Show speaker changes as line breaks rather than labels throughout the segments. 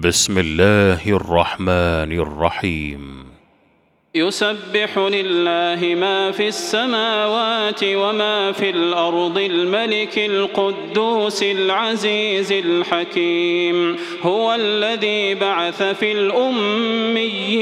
بسم الله الرحمن الرحيم
يسبح لله ما في السماوات وما في الأرض الملك القدوس العزيز الحكيم هو الذي بعث في الأميين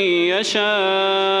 يشاء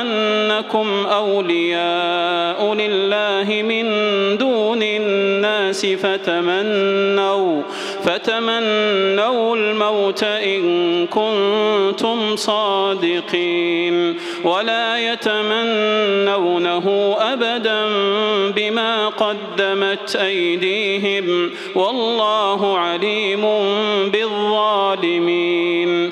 أنكم أولياء لله من دون الناس فتمنوا فتمنوا الموت إن كنتم صادقين ولا يتمنونه أبدا بما قدمت أيديهم والله عليم بالظالمين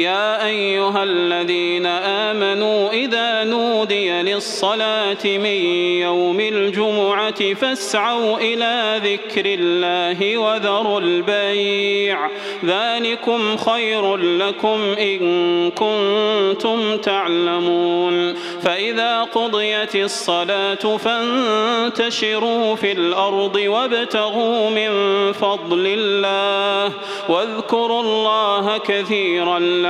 يا أيها الذين آمنوا إذا نودي للصلاة من يوم الجمعة فاسعوا إلى ذكر الله وذروا البيع ذلكم خير لكم إن كنتم تعلمون فإذا قضيت الصلاة فانتشروا في الأرض وابتغوا من فضل الله واذكروا الله كثيرا لعلكم